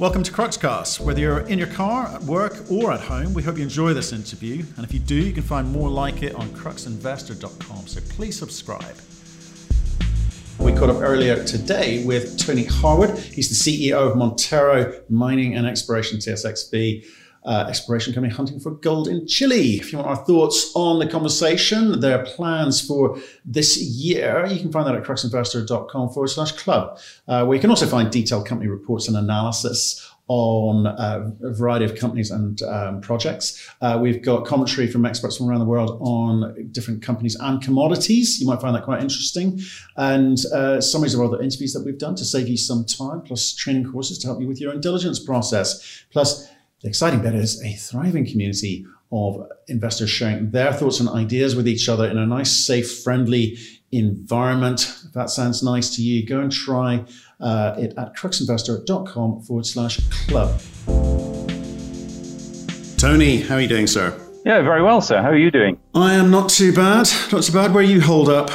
Welcome to Cruxcast. Whether you're in your car, at work, or at home, we hope you enjoy this interview. And if you do, you can find more like it on cruxinvestor.com. So please subscribe. We caught up earlier today with Tony Harwood. He's the CEO of Montero Mining and Exploration TSXV. Uh, exploration company hunting for gold in Chile. If you want our thoughts on the conversation, their plans for this year, you can find that at cruxinvestor.com forward slash club, uh, where you can also find detailed company reports and analysis on uh, a variety of companies and um, projects. Uh, we've got commentary from experts from around the world on different companies and commodities. You might find that quite interesting. And uh, summaries of other interviews that we've done to save you some time, plus training courses to help you with your own diligence process. Plus, the exciting bit is a thriving community of investors sharing their thoughts and ideas with each other in a nice, safe, friendly environment. If that sounds nice to you, go and try uh, it at cruxinvestor.com forward slash club. Tony, how are you doing, sir? Yeah, very well, sir. How are you doing? I am not too bad. Not too bad. Where you hold up?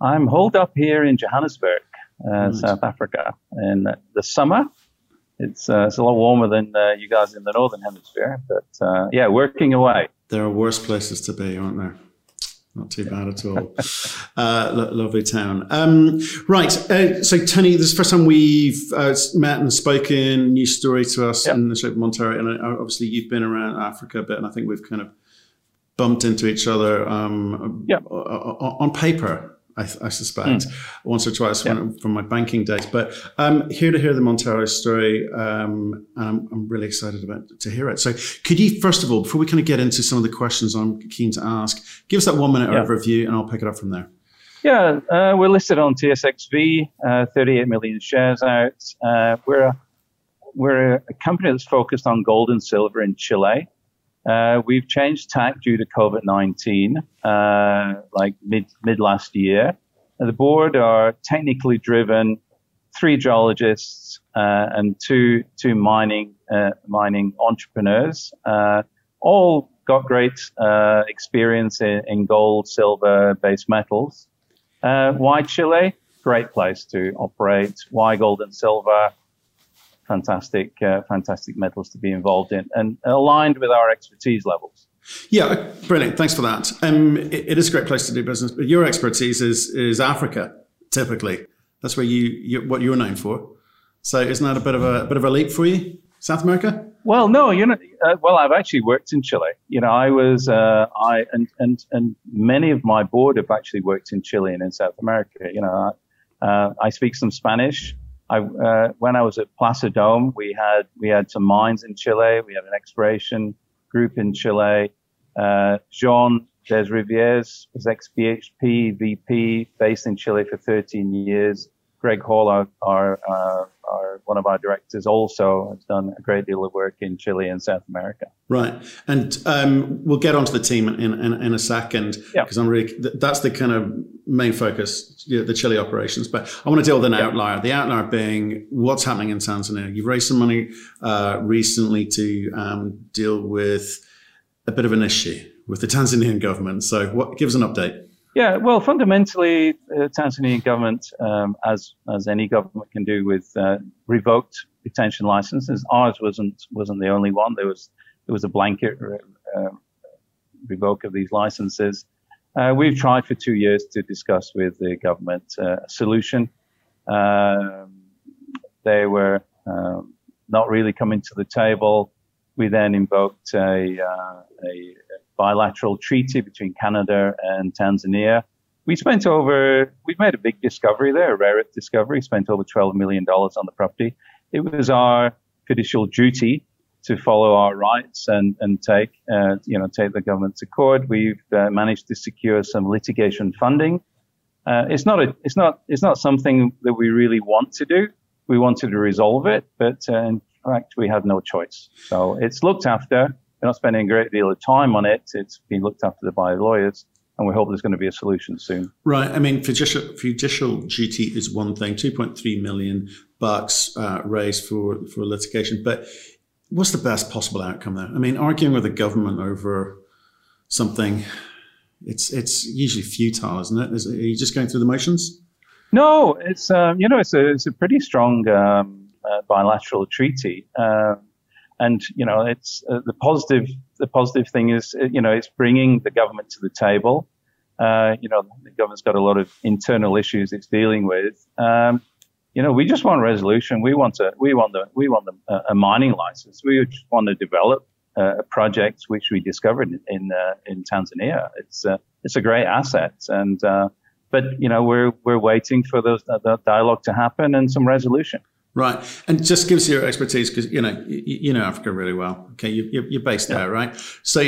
I'm holed up here in Johannesburg, uh, right. South Africa, in the summer. It's uh, it's a lot warmer than uh, you guys in the northern hemisphere, but uh, yeah, working away. There are worse places to be, aren't there? Not too bad at all. uh, lo- lovely town. Um, right. Uh, so, Tony, this is the first time we've uh, met and spoken. New story to us yep. in the shape of Montero. And obviously, you've been around Africa a bit, and I think we've kind of bumped into each other um, yep. on paper I, I suspect, mm. once or twice yeah. when, from my banking days. But um, here to hear the Montero story, um, and I'm, I'm, really excited about to hear it. So, could you first of all, before we kind of get into some of the questions I'm keen to ask, give us that one minute yeah. overview, and I'll pick it up from there. Yeah, uh, we're listed on TSXV, uh, 38 million shares out. Uh, we're a, we're a company that's focused on gold and silver in Chile. Uh, we've changed tack due to COVID 19, uh, like mid, mid last year. The board are technically driven, three geologists uh, and two, two mining, uh, mining entrepreneurs, uh, all got great uh, experience in, in, gold, silver, base metals. why Chile? Great place to operate. Why gold and silver? Fantastic, uh, fantastic metals to be involved in and aligned with our expertise levels. Yeah, brilliant. Thanks for that. Um, it, it is a great place to do business, but your expertise is is Africa. Typically, that's where you, you what you're known for. So, isn't that a bit of a, a bit of a leap for you, South America? Well, no, you know, uh, well, I've actually worked in Chile. You know, I was, uh, I and and and many of my board have actually worked in Chile and in South America. You know, uh, I speak some Spanish. I, uh, when I was at Placer Dome, we had we had some mines in Chile. We had an exploration group in Chile. Uh, Jean Des Rivières was ex-BHP VP, based in Chile for 13 years. Greg Hall, our, our, our, our, one of our directors, also has done a great deal of work in Chile and South America. Right, and um, we'll get onto the team in, in, in a second because I'm really that's the kind of main focus, the Chile operations. But I want to deal with an outlier. The outlier being what's happening in Tanzania. You've raised some money uh, recently to um, deal with a bit of an issue with the Tanzanian government. So, what gives an update? Yeah, well, fundamentally, the Tanzanian government, um, as as any government can do with uh, revoked retention licenses, ours wasn't wasn't the only one. There was there was a blanket uh, revoke of these licenses. Uh, we've tried for two years to discuss with the government uh, a solution. Um, they were um, not really coming to the table. We then invoked a, uh, a bilateral treaty between Canada and Tanzania. We spent over, we've made a big discovery there, a rare earth discovery, spent over $12 million on the property. It was our fiducial duty to follow our rights and, and take, uh, you know, take the government to court. We've uh, managed to secure some litigation funding. Uh, it's not a, it's not, it's not something that we really want to do. We wanted to resolve it, but uh, in fact, we had no choice. So it's looked after. We're not spending a great deal of time on it. It's been looked after by lawyers, and we hope there's going to be a solution soon. Right. I mean, judicial, judicial duty is one thing. 2.3 million bucks uh, raised for for litigation, but what's the best possible outcome there? I mean, arguing with the government over something, it's it's usually futile, isn't it? Is, are you just going through the motions? No, it's um, you know it's a it's a pretty strong um, uh, bilateral treaty. Um, and you know, it's uh, the positive. The positive thing is, uh, you know, it's bringing the government to the table. Uh, you know, the government's got a lot of internal issues it's dealing with. Um, you know, we just want resolution. We want to, we want the, we want the, uh, a mining license. We just want to develop uh, a project which we discovered in in, uh, in Tanzania. It's uh, it's a great asset, and uh, but you know we're we're waiting for those the dialogue to happen and some resolution. Right, and just give us your expertise because you know you, you, know Africa really well. Okay, you, are based yeah. there, right? So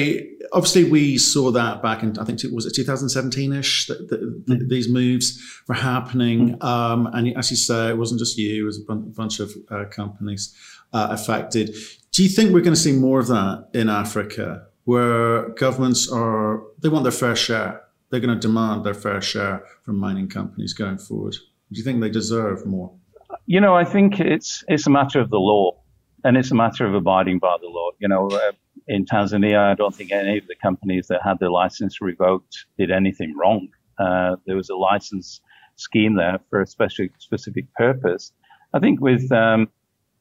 obviously we saw that back in I think it was it 2017ish that, that, mm. these moves were happening, mm. um, and as you say, it wasn't just you; it was a bunch of uh, companies uh, affected. Do you think we're going to see more of that in Africa, where governments are they want their fair share? They're going to demand their fair share from mining companies going forward. Do you think they deserve more? You know, I think it's it's a matter of the law, and it's a matter of abiding by the law. You know, uh, in Tanzania, I don't think any of the companies that had their license revoked did anything wrong. Uh, there was a license scheme there for a specific specific purpose. I think with um,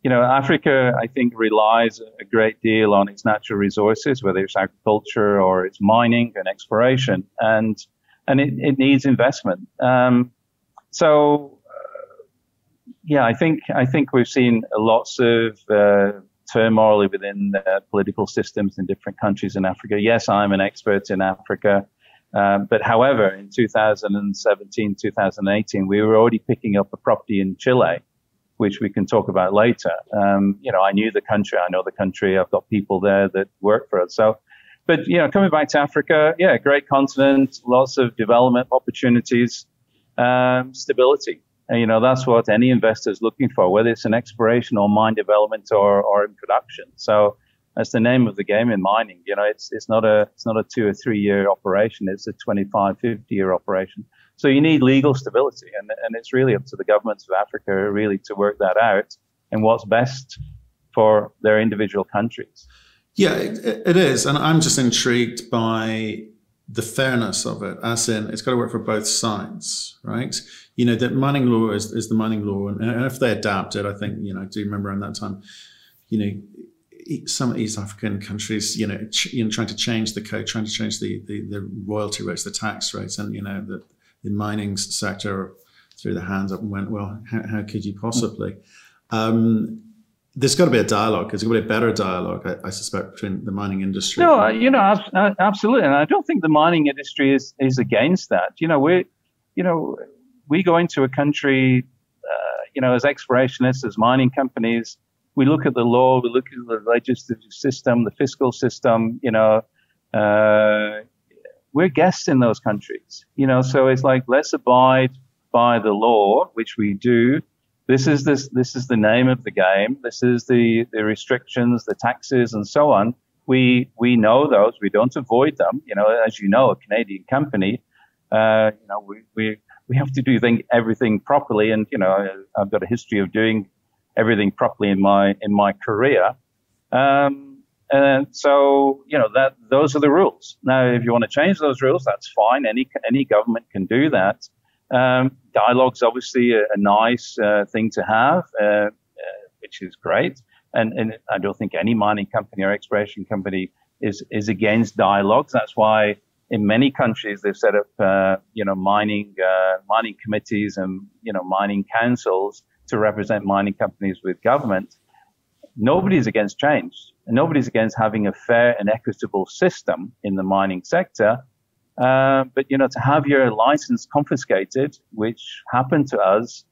you know, Africa, I think, relies a great deal on its natural resources, whether it's agriculture or it's mining and exploration, and and it, it needs investment. Um, so yeah, I think I think we've seen lots of uh, turmoil within the political systems in different countries in Africa. Yes, I'm an expert in Africa, um, but however, in 2017, 2018, we were already picking up a property in Chile, which we can talk about later. Um, you know, I knew the country, I know the country, I've got people there that work for us. So, but you know, coming back to Africa, yeah, great continent, lots of development opportunities, um, stability you know, that's what any investor is looking for, whether it's an exploration or mine development or, or in production. So that's the name of the game in mining. You know, it's, it's not a, it's not a two or three year operation. It's a 25, 50 year operation. So you need legal stability and, and it's really up to the governments of Africa really to work that out and what's best for their individual countries. Yeah, it, it is. And I'm just intrigued by the fairness of it, as in it's got to work for both sides, right? You know, the mining law is, is the mining law, and, and if they adapt it, I think you know, do you remember around that time, you know, some East African countries, you know, ch- you know, trying to change the code, trying to change the, the, the royalty rates, the tax rates, and you know, the, the mining sector threw their hands up and went, well, how, how could you possibly? Um, there's got to be a dialogue. There's got to be a better dialogue, I, I suspect, between the mining industry. No, uh, you know, uh, absolutely, and I don't think the mining industry is is against that. You know, we, you know, we go into a country, uh, you know, as explorationists, as mining companies, we look at the law, we look at the legislative system, the fiscal system. You know, uh, we're guests in those countries. You know, so it's like let's abide by the law, which we do this is this this is the name of the game. This is the the restrictions, the taxes, and so on. We we know those. We don't avoid them. You know, as you know, a Canadian company, uh, you know, we we we have to do thing, everything properly. And you know, I've got a history of doing everything properly in my in my career. Um, and so, you know, that those are the rules. Now, if you want to change those rules, that's fine. Any any government can do that. Um, dialogue's obviously a, a nice uh, thing to have, uh, uh, which is great. And, and I don't think any mining company or exploration company is is against dialogues. That's why in many countries they've set up, uh, you know, mining uh, mining committees and you know mining councils to represent mining companies with government. Nobody's against change. Nobody's against having a fair and equitable system in the mining sector. Uh, but you know, to have your license confiscated, which happened to us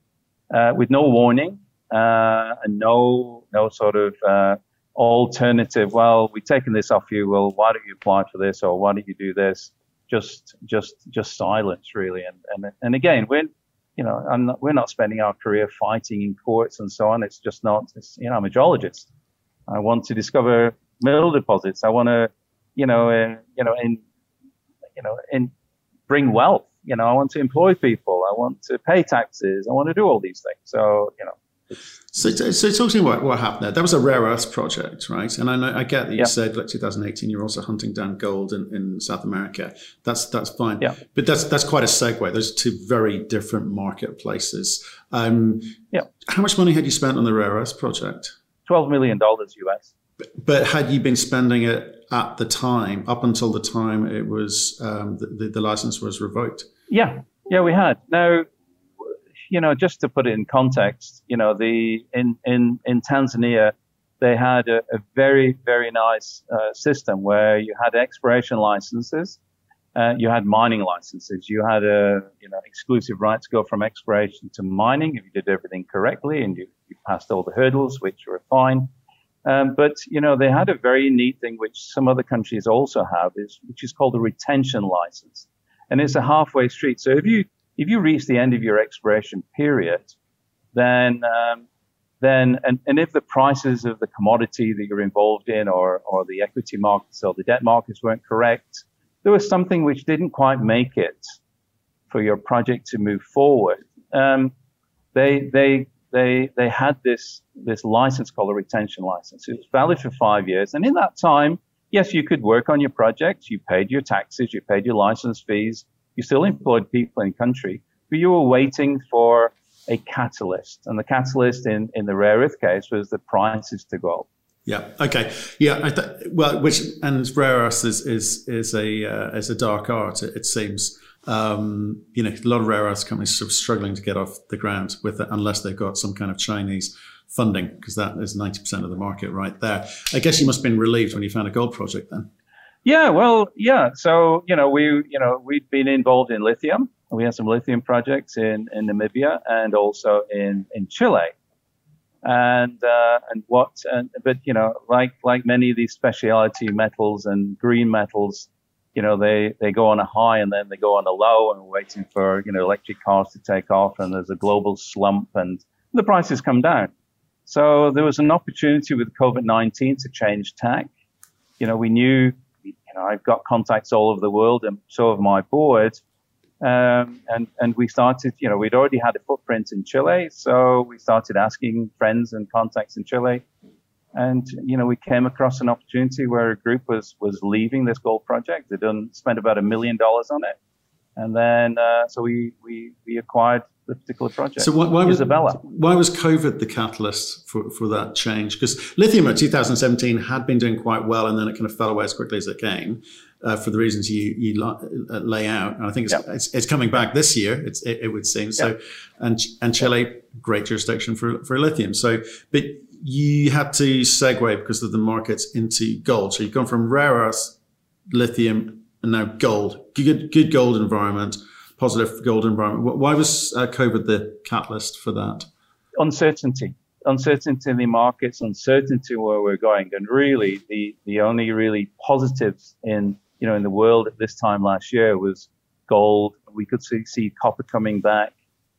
uh, with no warning uh, and no no sort of uh, alternative. Well, we've taken this off you. Well, why don't you apply for this, or why don't you do this? Just just just silence, really. And and and again, we're you know, not, we're not spending our career fighting in courts and so on. It's just not. It's, you know, I'm a geologist. I want to discover mineral deposits. I want to, you know, uh, you know, in you know, and bring wealth. You know, I want to employ people. I want to pay taxes. I want to do all these things. So, you know, So, so talk to me what, happened there. That was a rare earth project, right? And I know I get that you yeah. said like 2018, you're also hunting down gold in, in South America. That's that's fine. Yeah. But that's that's quite a segue. Those are two very different marketplaces. Um, yeah. How much money had you spent on the rare earth project? Twelve million dollars US. But, had you been spending it at the time, up until the time it was um, the, the, the license was revoked? Yeah, yeah, we had. Now you know, just to put it in context, you know, the in in in Tanzania, they had a, a very very nice uh, system where you had exploration licenses, uh, you had mining licenses, you had a you know exclusive right to go from exploration to mining if you did everything correctly and you, you passed all the hurdles, which were fine. Um, but you know they had a very neat thing which some other countries also have is which is called a retention license, and it's a halfway street. So if you if you reach the end of your expiration period, then um, then and, and if the prices of the commodity that you're involved in or or the equity markets or the debt markets weren't correct, there was something which didn't quite make it for your project to move forward. Um, they they they they had this this license called a retention license. It was valid for five years, and in that time, yes, you could work on your projects. You paid your taxes, you paid your license fees, you still employed people in country, but you were waiting for a catalyst. And the catalyst in, in the rare earth case was the prices to go up. Yeah. Okay. Yeah. Th- well, which and rare earth is is is a uh, is a dark art. It, it seems. Um, you know, a lot of rare earth companies are struggling to get off the ground with it unless they've got some kind of Chinese funding, because that is ninety percent of the market right there. I guess you must have been relieved when you found a gold project then. Yeah, well, yeah. So you know, we you know we've been involved in lithium. We have some lithium projects in, in Namibia and also in in Chile. And uh, and what and but you know like like many of these specialty metals and green metals, you know they they go on a high and then they go on a low and we're waiting for you know electric cars to take off and there's a global slump and the prices come down. So there was an opportunity with COVID-19 to change tack. You know we knew know, I've got contacts all over the world, and so have my board. Um, and and we started, you know, we'd already had a footprint in Chile, so we started asking friends and contacts in Chile, and you know, we came across an opportunity where a group was was leaving this gold project. They'd done spent about a million dollars on it, and then uh, so we we we acquired the particular project. So why, why was Isabella? Why was COVID the catalyst for, for that change? Because lithium in 2017 had been doing quite well, and then it kind of fell away as quickly as it came. Uh, for the reasons you, you uh, lay out, and I think it's, it's, it's, coming back this year. It, it, would seem so, and and Chile, great jurisdiction for for lithium. So, but you had to segue because of the markets into gold. So you've gone from rare earths, lithium, and now gold. Good good gold environment positive gold environment. Why was uh, COVID the catalyst for that? Uncertainty. Uncertainty in the markets, uncertainty where we're going, and really the, the only really positives in you know in the world at this time last year was gold. We could see, see copper coming back.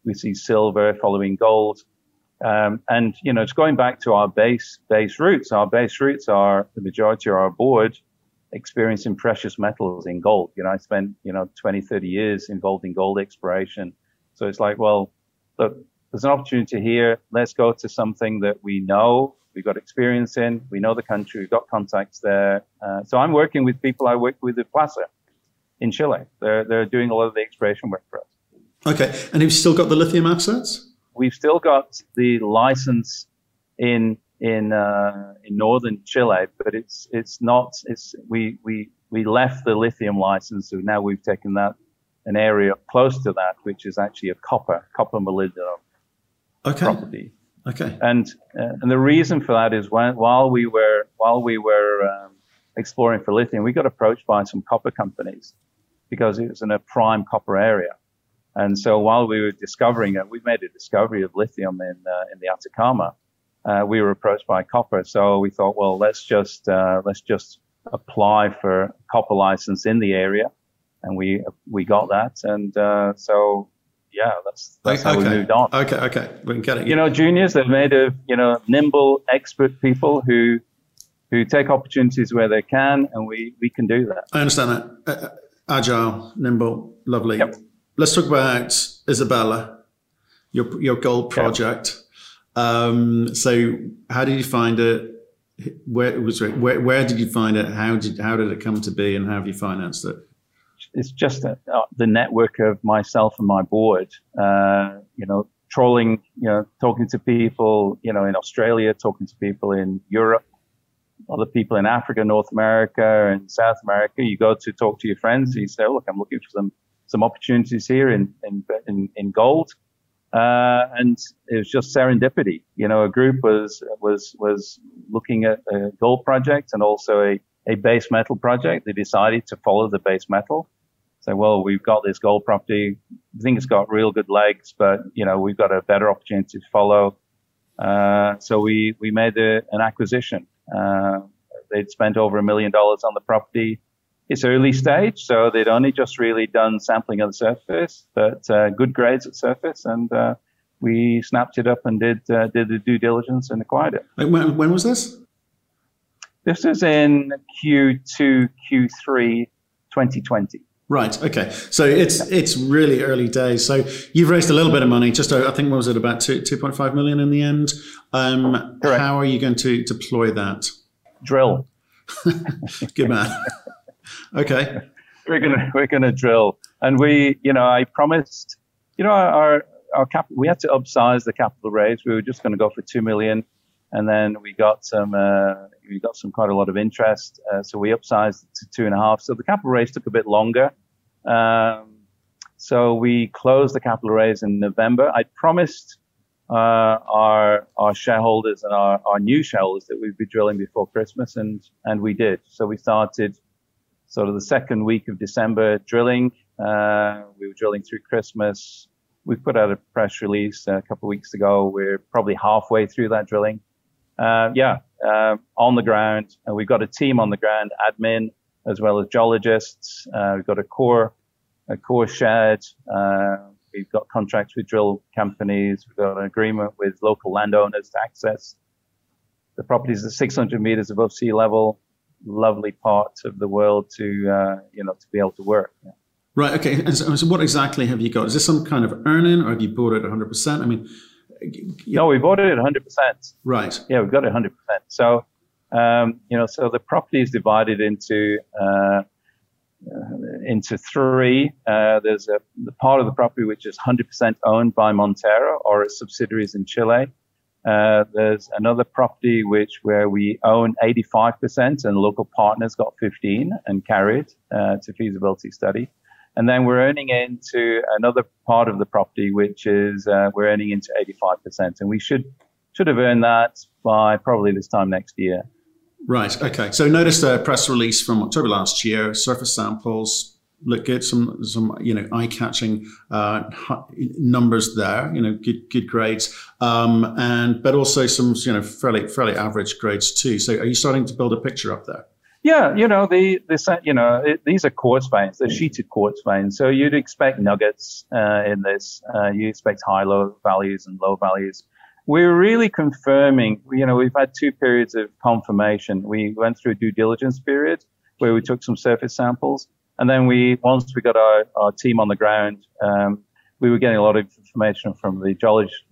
We see silver following gold. Um, and you know, it's going back to our base base roots. Our base roots are the majority of our board experience in precious metals in gold. You know, I spent, you know, 20, 30 years involved in gold exploration. So it's like, well, look, there's an opportunity here. Let's go to something that we know, we've got experience in, we know the country, we've got contacts there. Uh, so I'm working with people I work with at Placer in Chile. They're, they're doing a lot of the exploration work for us. Okay. And you've still got the lithium assets? We've still got the license in in uh, in northern Chile, but it's it's not. It's we we we left the lithium license, so now we've taken that an area close to that, which is actually a copper copper molybdenum okay. property. Okay. And uh, and the reason for that is when while we were while we were um, exploring for lithium, we got approached by some copper companies because it was in a prime copper area. And so while we were discovering it, we made a discovery of lithium in uh, in the Atacama uh, we were approached by copper. So we thought, well, let's just uh, let's just apply for a copper license in the area, and we we got that, and uh, so yeah, that's that's okay. how we moved on. Okay, okay, we can get it. You know, juniors they're made of you know nimble, expert people who who take opportunities where they can, and we we can do that. I understand that. Uh, uh, agile, nimble, lovely. Yep. Let's talk about Isabella, your your gold project. Yep Um, so how did you find it? Where was where, where did you find it? How did how did it come to be, and how have you financed it? It's just a, uh, the network of myself and my board. Uh, you know, trolling. You know, talking to people. You know, in Australia, talking to people in Europe, other people in Africa, North America, and South America. You go to talk to your friends. and You say, "Look, I'm looking for some some opportunities here in in in, in gold." Uh, and it was just serendipity. You know, a group was was was looking at a gold project and also a, a base metal project. They decided to follow the base metal. Say, well, we've got this gold property. I think it's got real good legs, but you know, we've got a better opportunity to follow. Uh, so we we made a, an acquisition. Uh, they'd spent over a million dollars on the property it's early stage, so they'd only just really done sampling on the surface, but uh, good grades at surface, and uh, we snapped it up and did uh, did the due diligence and acquired it. When, when was this? This is in Q2, Q3, 2020. Right. Okay. So it's it's really early days. So you've raised a little bit of money. Just I think what was it about two two point five million in the end. Um, how are you going to deploy that? Drill. Good man. Okay. we're gonna we're gonna drill, and we, you know, I promised, you know, our our cap, we had to upsize the capital raise. We were just going to go for two million, and then we got some uh, we got some quite a lot of interest, uh, so we upsized to two and a half. So the capital raise took a bit longer. Um, so we closed the capital raise in November. I promised uh, our our shareholders and our, our new shareholders that we'd be drilling before Christmas, and and we did. So we started sort of the second week of December drilling. Uh, we were drilling through Christmas. We put out a press release a couple of weeks ago. We're probably halfway through that drilling. Uh, yeah, uh, on the ground. And we've got a team on the ground, admin, as well as geologists. Uh, we've got a core, a core shed. Uh, we've got contracts with drill companies. We've got an agreement with local landowners to access the properties at 600 meters above sea level lovely part of the world to uh, you know to be able to work. Yeah. Right. Okay. And so, so, what exactly have you got? Is this some kind of earning, or have you bought it 100? percent I mean, yeah. no, we bought it at 100 percent. Right. Yeah, we've got it 100 percent. So um, you know, so the property is divided into uh, into three. Uh, there's a the part of the property which is 100% owned by Montero or its subsidiaries in Chile. Uh, there's another property which where we own 85% and local partners got 15 and carried uh, to feasibility study. And then we're earning into another part of the property, which is uh, we're earning into 85%, and we should should have earned that by probably this time next year. Right. Okay. So notice a press release from October last year. Surface samples look good. Some some you know eye catching uh, numbers there. You know, good good grades, um, and but also some you know fairly fairly average grades too. So are you starting to build a picture up there? Yeah, you know the the you know it, these are quartz veins. They're sheeted quartz veins. So you'd expect nuggets uh, in this. Uh, you expect high low values and low values. We're really confirming. You know, we've had two periods of confirmation. We went through a due diligence period where we took some surface samples and then we, once we got our, our team on the ground, um, we were getting a lot of information from the geologists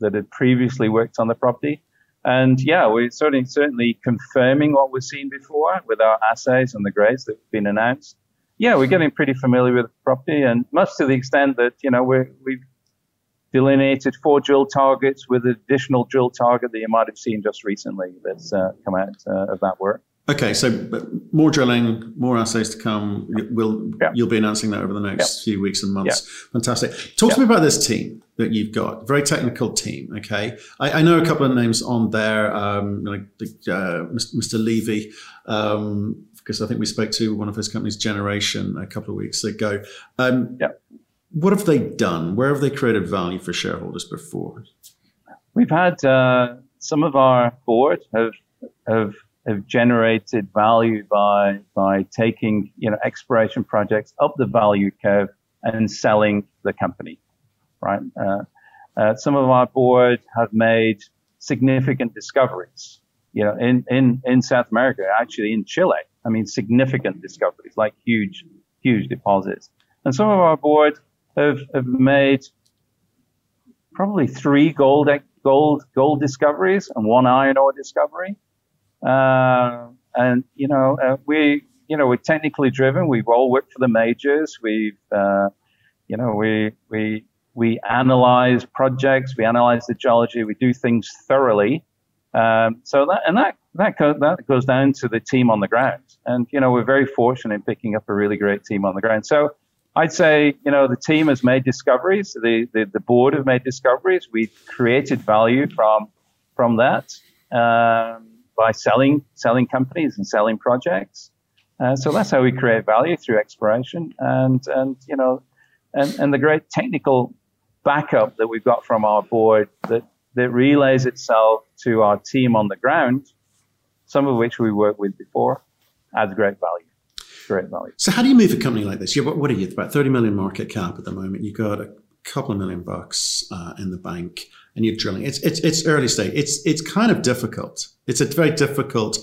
that had previously worked on the property. And yeah, we're certainly, certainly confirming what we've seen before with our assays and the grades that have been announced. Yeah, we're getting pretty familiar with the property and much to the extent that, you know, we we've delineated four drill targets with an additional drill target that you might have seen just recently that's uh, come out uh, of that work. Okay, so more drilling, more assays to come. We'll yeah. you'll be announcing that over the next yeah. few weeks and months. Yeah. Fantastic. Talk to me about this team that you've got. Very technical team. Okay, I, I know a couple of names on there, um, like uh, Mr. Levy, um, because I think we spoke to one of his companies, Generation, a couple of weeks ago. Um, yeah. What have they done? Where have they created value for shareholders before? We've had uh, some of our board have have have generated value by by taking you know exploration projects up the value curve and selling the company, right? Uh, uh, some of our board have made significant discoveries, you know, in, in, in South America, actually in Chile. I mean, significant discoveries, like huge, huge deposits. And some of our board have, have made probably three gold gold gold discoveries and one iron ore discovery. Uh, and you know, uh, we you know we're technically driven. We've all worked for the majors. We've uh, you know we we we analyze projects. We analyze the geology. We do things thoroughly. Um, so that and that that goes, that goes down to the team on the ground. And you know we're very fortunate in picking up a really great team on the ground. So I'd say, you know, the team has made discoveries. The, the, the board have made discoveries. We've created value from, from that, um, by selling, selling companies and selling projects. Uh, so that's how we create value through exploration and, and, you know, and, and the great technical backup that we've got from our board that, that relays itself to our team on the ground, some of which we worked with before, adds great value great value. So how do you move a company like this? You're, what are you, about 30 million market cap at the moment. You've got a couple of million bucks uh, in the bank and you're drilling. It's, it's, it's early stage. It's, it's kind of difficult. It's a very difficult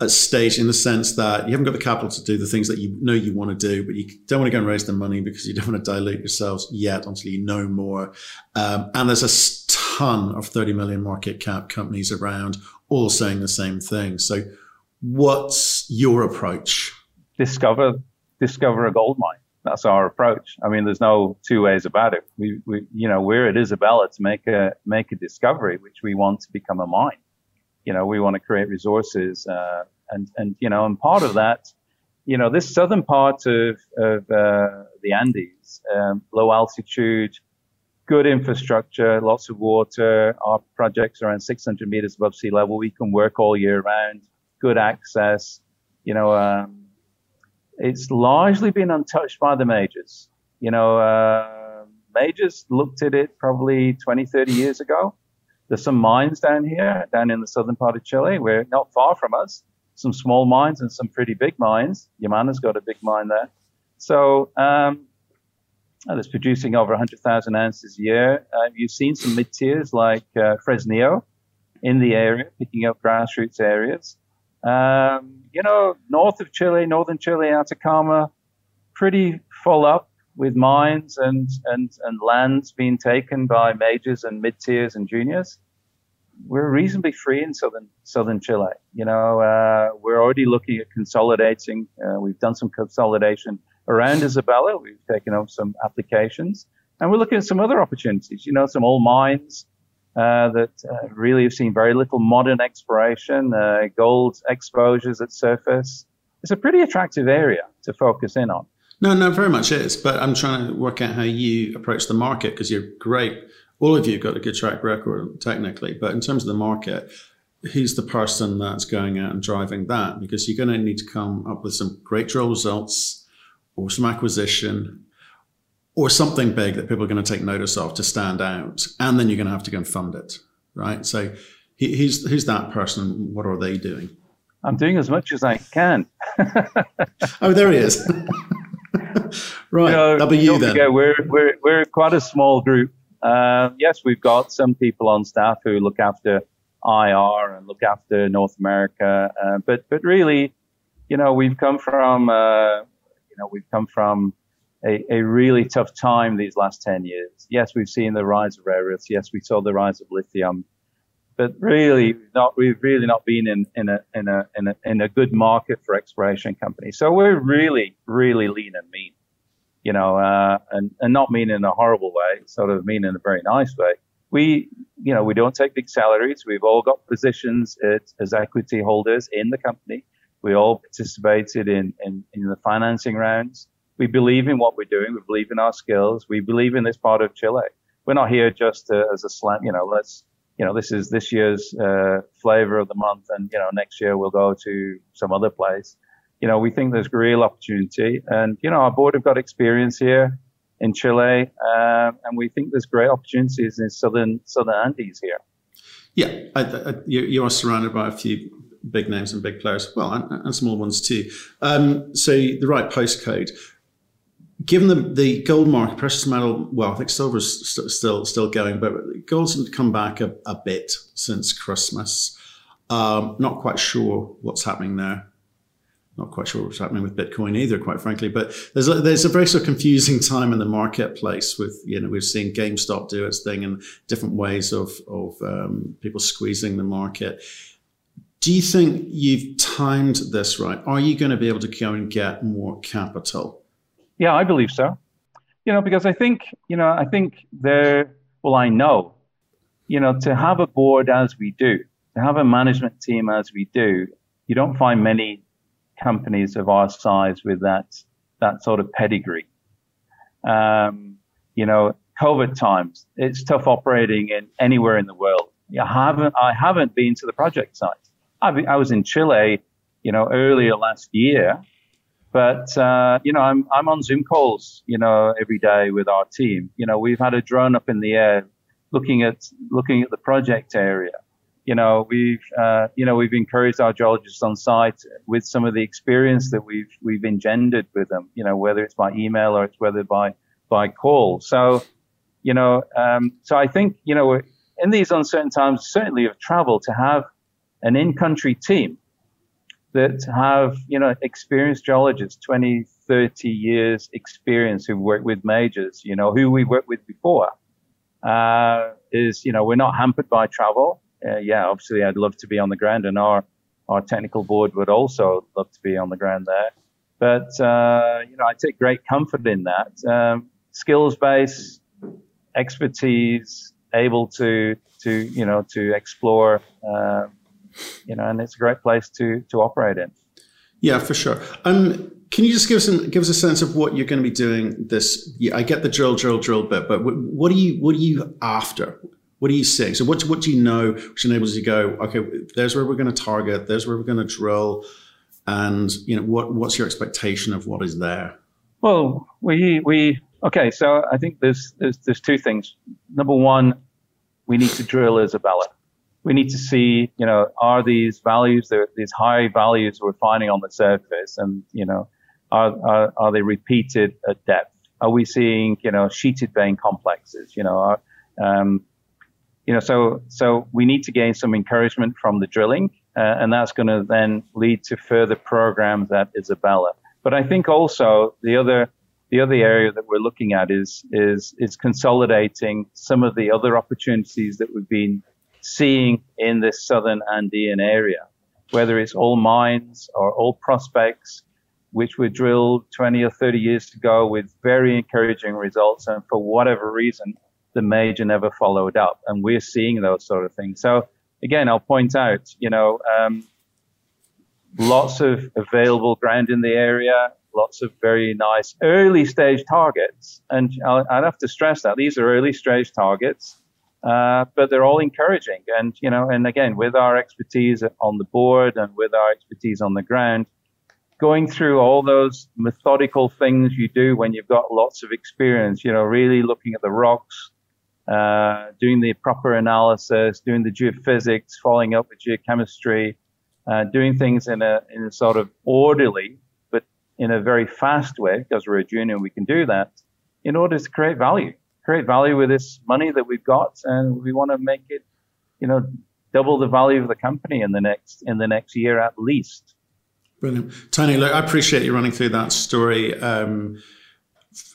uh, stage in the sense that you haven't got the capital to do the things that you know you want to do, but you don't want to go and raise the money because you don't want to dilute yourselves yet until you know more. Um, and there's a ton of 30 million market cap companies around all saying the same thing. So what's your approach? discover discover a gold mine. That's our approach. I mean, there's no two ways about it. We, we, you know, we're at Isabella to make a make a discovery, which we want to become a mine. You know, we want to create resources, uh, and and you know, and part of that, you know, this southern part of of uh, the Andes, um, low altitude, good infrastructure, lots of water. Our projects around 600 meters above sea level. We can work all year round. Good access. You know. Um, it's largely been untouched by the majors. You know, uh, majors looked at it probably 20, 30 years ago. There's some mines down here, down in the southern part of Chile. We're not far from us. Some small mines and some pretty big mines. Yamana's got a big mine there. So, um, it's producing over 100,000 ounces a year. Uh, you've seen some mid tiers like uh, Fresnillo in the area, picking up grassroots areas. Um, you know, north of Chile, northern Chile, Atacama, pretty full up with mines and, and, and lands being taken by majors and mid tiers and juniors. We're reasonably free in southern southern Chile. You know, uh, we're already looking at consolidating. Uh, we've done some consolidation around Isabella. We've taken up some applications, and we're looking at some other opportunities. You know, some old mines that uh, really have seen very little modern exploration, uh, gold exposures at surface. It's a pretty attractive area to focus in on. No, no, very much is. But I'm trying to work out how you approach the market because you're great. All of you got a good track record technically, but in terms of the market, who's the person that's going out and driving that? Because you're going to need to come up with some great drill results or some acquisition or something big that people are going to take notice of to stand out, and then you're going to have to go and fund it, right? So, who's who's that person? What are they doing? I'm doing as much as I can. oh, there he is. right, you know, that'll be you then. Forget, we're we're we're quite a small group. Uh, yes, we've got some people on staff who look after IR and look after North America, uh, but but really, you know, we've come from uh, you know we've come from a, a, really tough time these last 10 years. Yes, we've seen the rise of rare earths. Yes, we saw the rise of lithium, but really not, we've really not been in, in a, in a, in a, in a good market for exploration companies. So we're really, really lean and mean, you know, uh, and, and not mean in a horrible way, sort of mean in a very nice way. We, you know, we don't take big salaries. We've all got positions at, as equity holders in the company. We all participated in, in, in the financing rounds we believe in what we're doing. We believe in our skills. We believe in this part of Chile. We're not here just uh, as a slam, you know, let's, you know, this is this year's uh, flavor of the month. And, you know, next year we'll go to some other place. You know, we think there's real opportunity. And, you know, our board have got experience here in Chile. Uh, and we think there's great opportunities in southern, southern Andes here. Yeah. I, I, you, you are surrounded by a few big names and big players, well, and, and small ones too. Um, so the right postcode given the, the gold market, precious metal, well, I think silver's st- still still going, but gold's come back a, a bit since Christmas. Um, not quite sure what's happening there. not quite sure what's happening with Bitcoin either, quite frankly. But there's a, there's a very sort of confusing time in the marketplace with you know we've seen GameStop do its thing and different ways of of um, people squeezing the market. Do you think you've timed this right? Are you going to be able to go and get more capital? Yeah, I believe so. You know, because I think you know I think there. Well, I know. You know, to have a board as we do, to have a management team as we do, you don't find many companies of our size with that that sort of pedigree. Um, you know, COVID times, it's tough operating in anywhere in the world. I haven't I haven't been to the project site. I, I was in Chile, you know, earlier last year, but uh, you know, I'm I'm on Zoom calls, you know, every day with our team. You know, we've had a drone up in the air looking at looking at the project area you know, we've uh, you know we've encouraged our geologists on site with some of the experience that we've we've engendered with them. You know, whether it's by email or it's whether by by call. So, you know, um, so I think you know in these uncertain times, certainly of travel, to have an in-country team that have you know experienced geologists, 20, 30 years experience who've worked with majors, you know, who we worked with before. Uh, is you know we're not hampered by travel uh, yeah, obviously I'd love to be on the ground, and our our technical board would also love to be on the ground there. But uh, you know, I take great comfort in that um, skills base, expertise, able to to you know to explore, uh, you know, and it's a great place to to operate in. Yeah, for sure. Um, can you just give us an, give us a sense of what you're going to be doing this? Yeah, I get the drill, drill, drill bit, but what are you what are you after? What are you seeing? So what, what do you know which enables you to go, okay, there's where we're going to target, there's where we're going to drill, and you know what what's your expectation of what is there? Well, we we okay. So I think there's there's there's two things. Number one, we need to drill Isabella. We need to see, you know, are these values, these high values we're finding on the surface, and you know, are, are are they repeated at depth? Are we seeing, you know, sheeted vein complexes? You know, are, um, you know, so so we need to gain some encouragement from the drilling, uh, and that's going to then lead to further programs at Isabella. But I think also the other the other area that we're looking at is is is consolidating some of the other opportunities that we've been seeing in this southern Andean area, whether it's all mines or all prospects, which were drilled 20 or 30 years ago with very encouraging results, and for whatever reason the major never followed up. And we're seeing those sort of things. So again, I'll point out, you know, um, lots of available ground in the area, lots of very nice early stage targets. And i would have to stress that these are early stage targets. Uh, but they're all encouraging. And, you know, and again, with our expertise on the board and with our expertise on the ground, going through all those methodical things you do when you've got lots of experience, you know, really looking at the rocks, uh, doing the proper analysis, doing the geophysics, following up with geochemistry, uh, doing things in a, in a sort of orderly, but in a very fast way, because we're a junior, we can do that in order to create value, create value with this money that we've got. And we want to make it, you know, double the value of the company in the next, in the next year at least. Brilliant. Tony, look, I appreciate you running through that story. Um,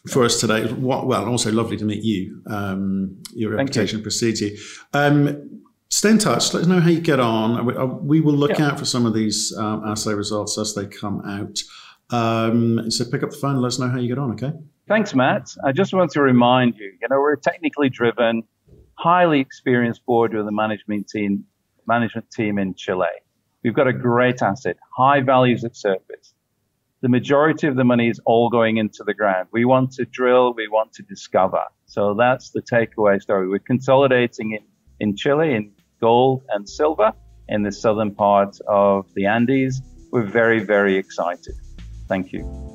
for us today. What, Well, also lovely to meet you. Um, your reputation you. precedes you. Um, stay in touch. Let us know how you get on. We, uh, we will look yeah. out for some of these um, assay results as they come out. Um, so pick up the phone and let us know how you get on, okay? Thanks, Matt. I just want to remind you, you know, we're a technically driven, highly experienced board with a management team, management team in Chile. We've got a great asset, high values at surface the majority of the money is all going into the ground. We want to drill, we want to discover. So that's the takeaway story. We're consolidating in, in Chile in gold and silver in the southern part of the Andes. We're very, very excited. Thank you.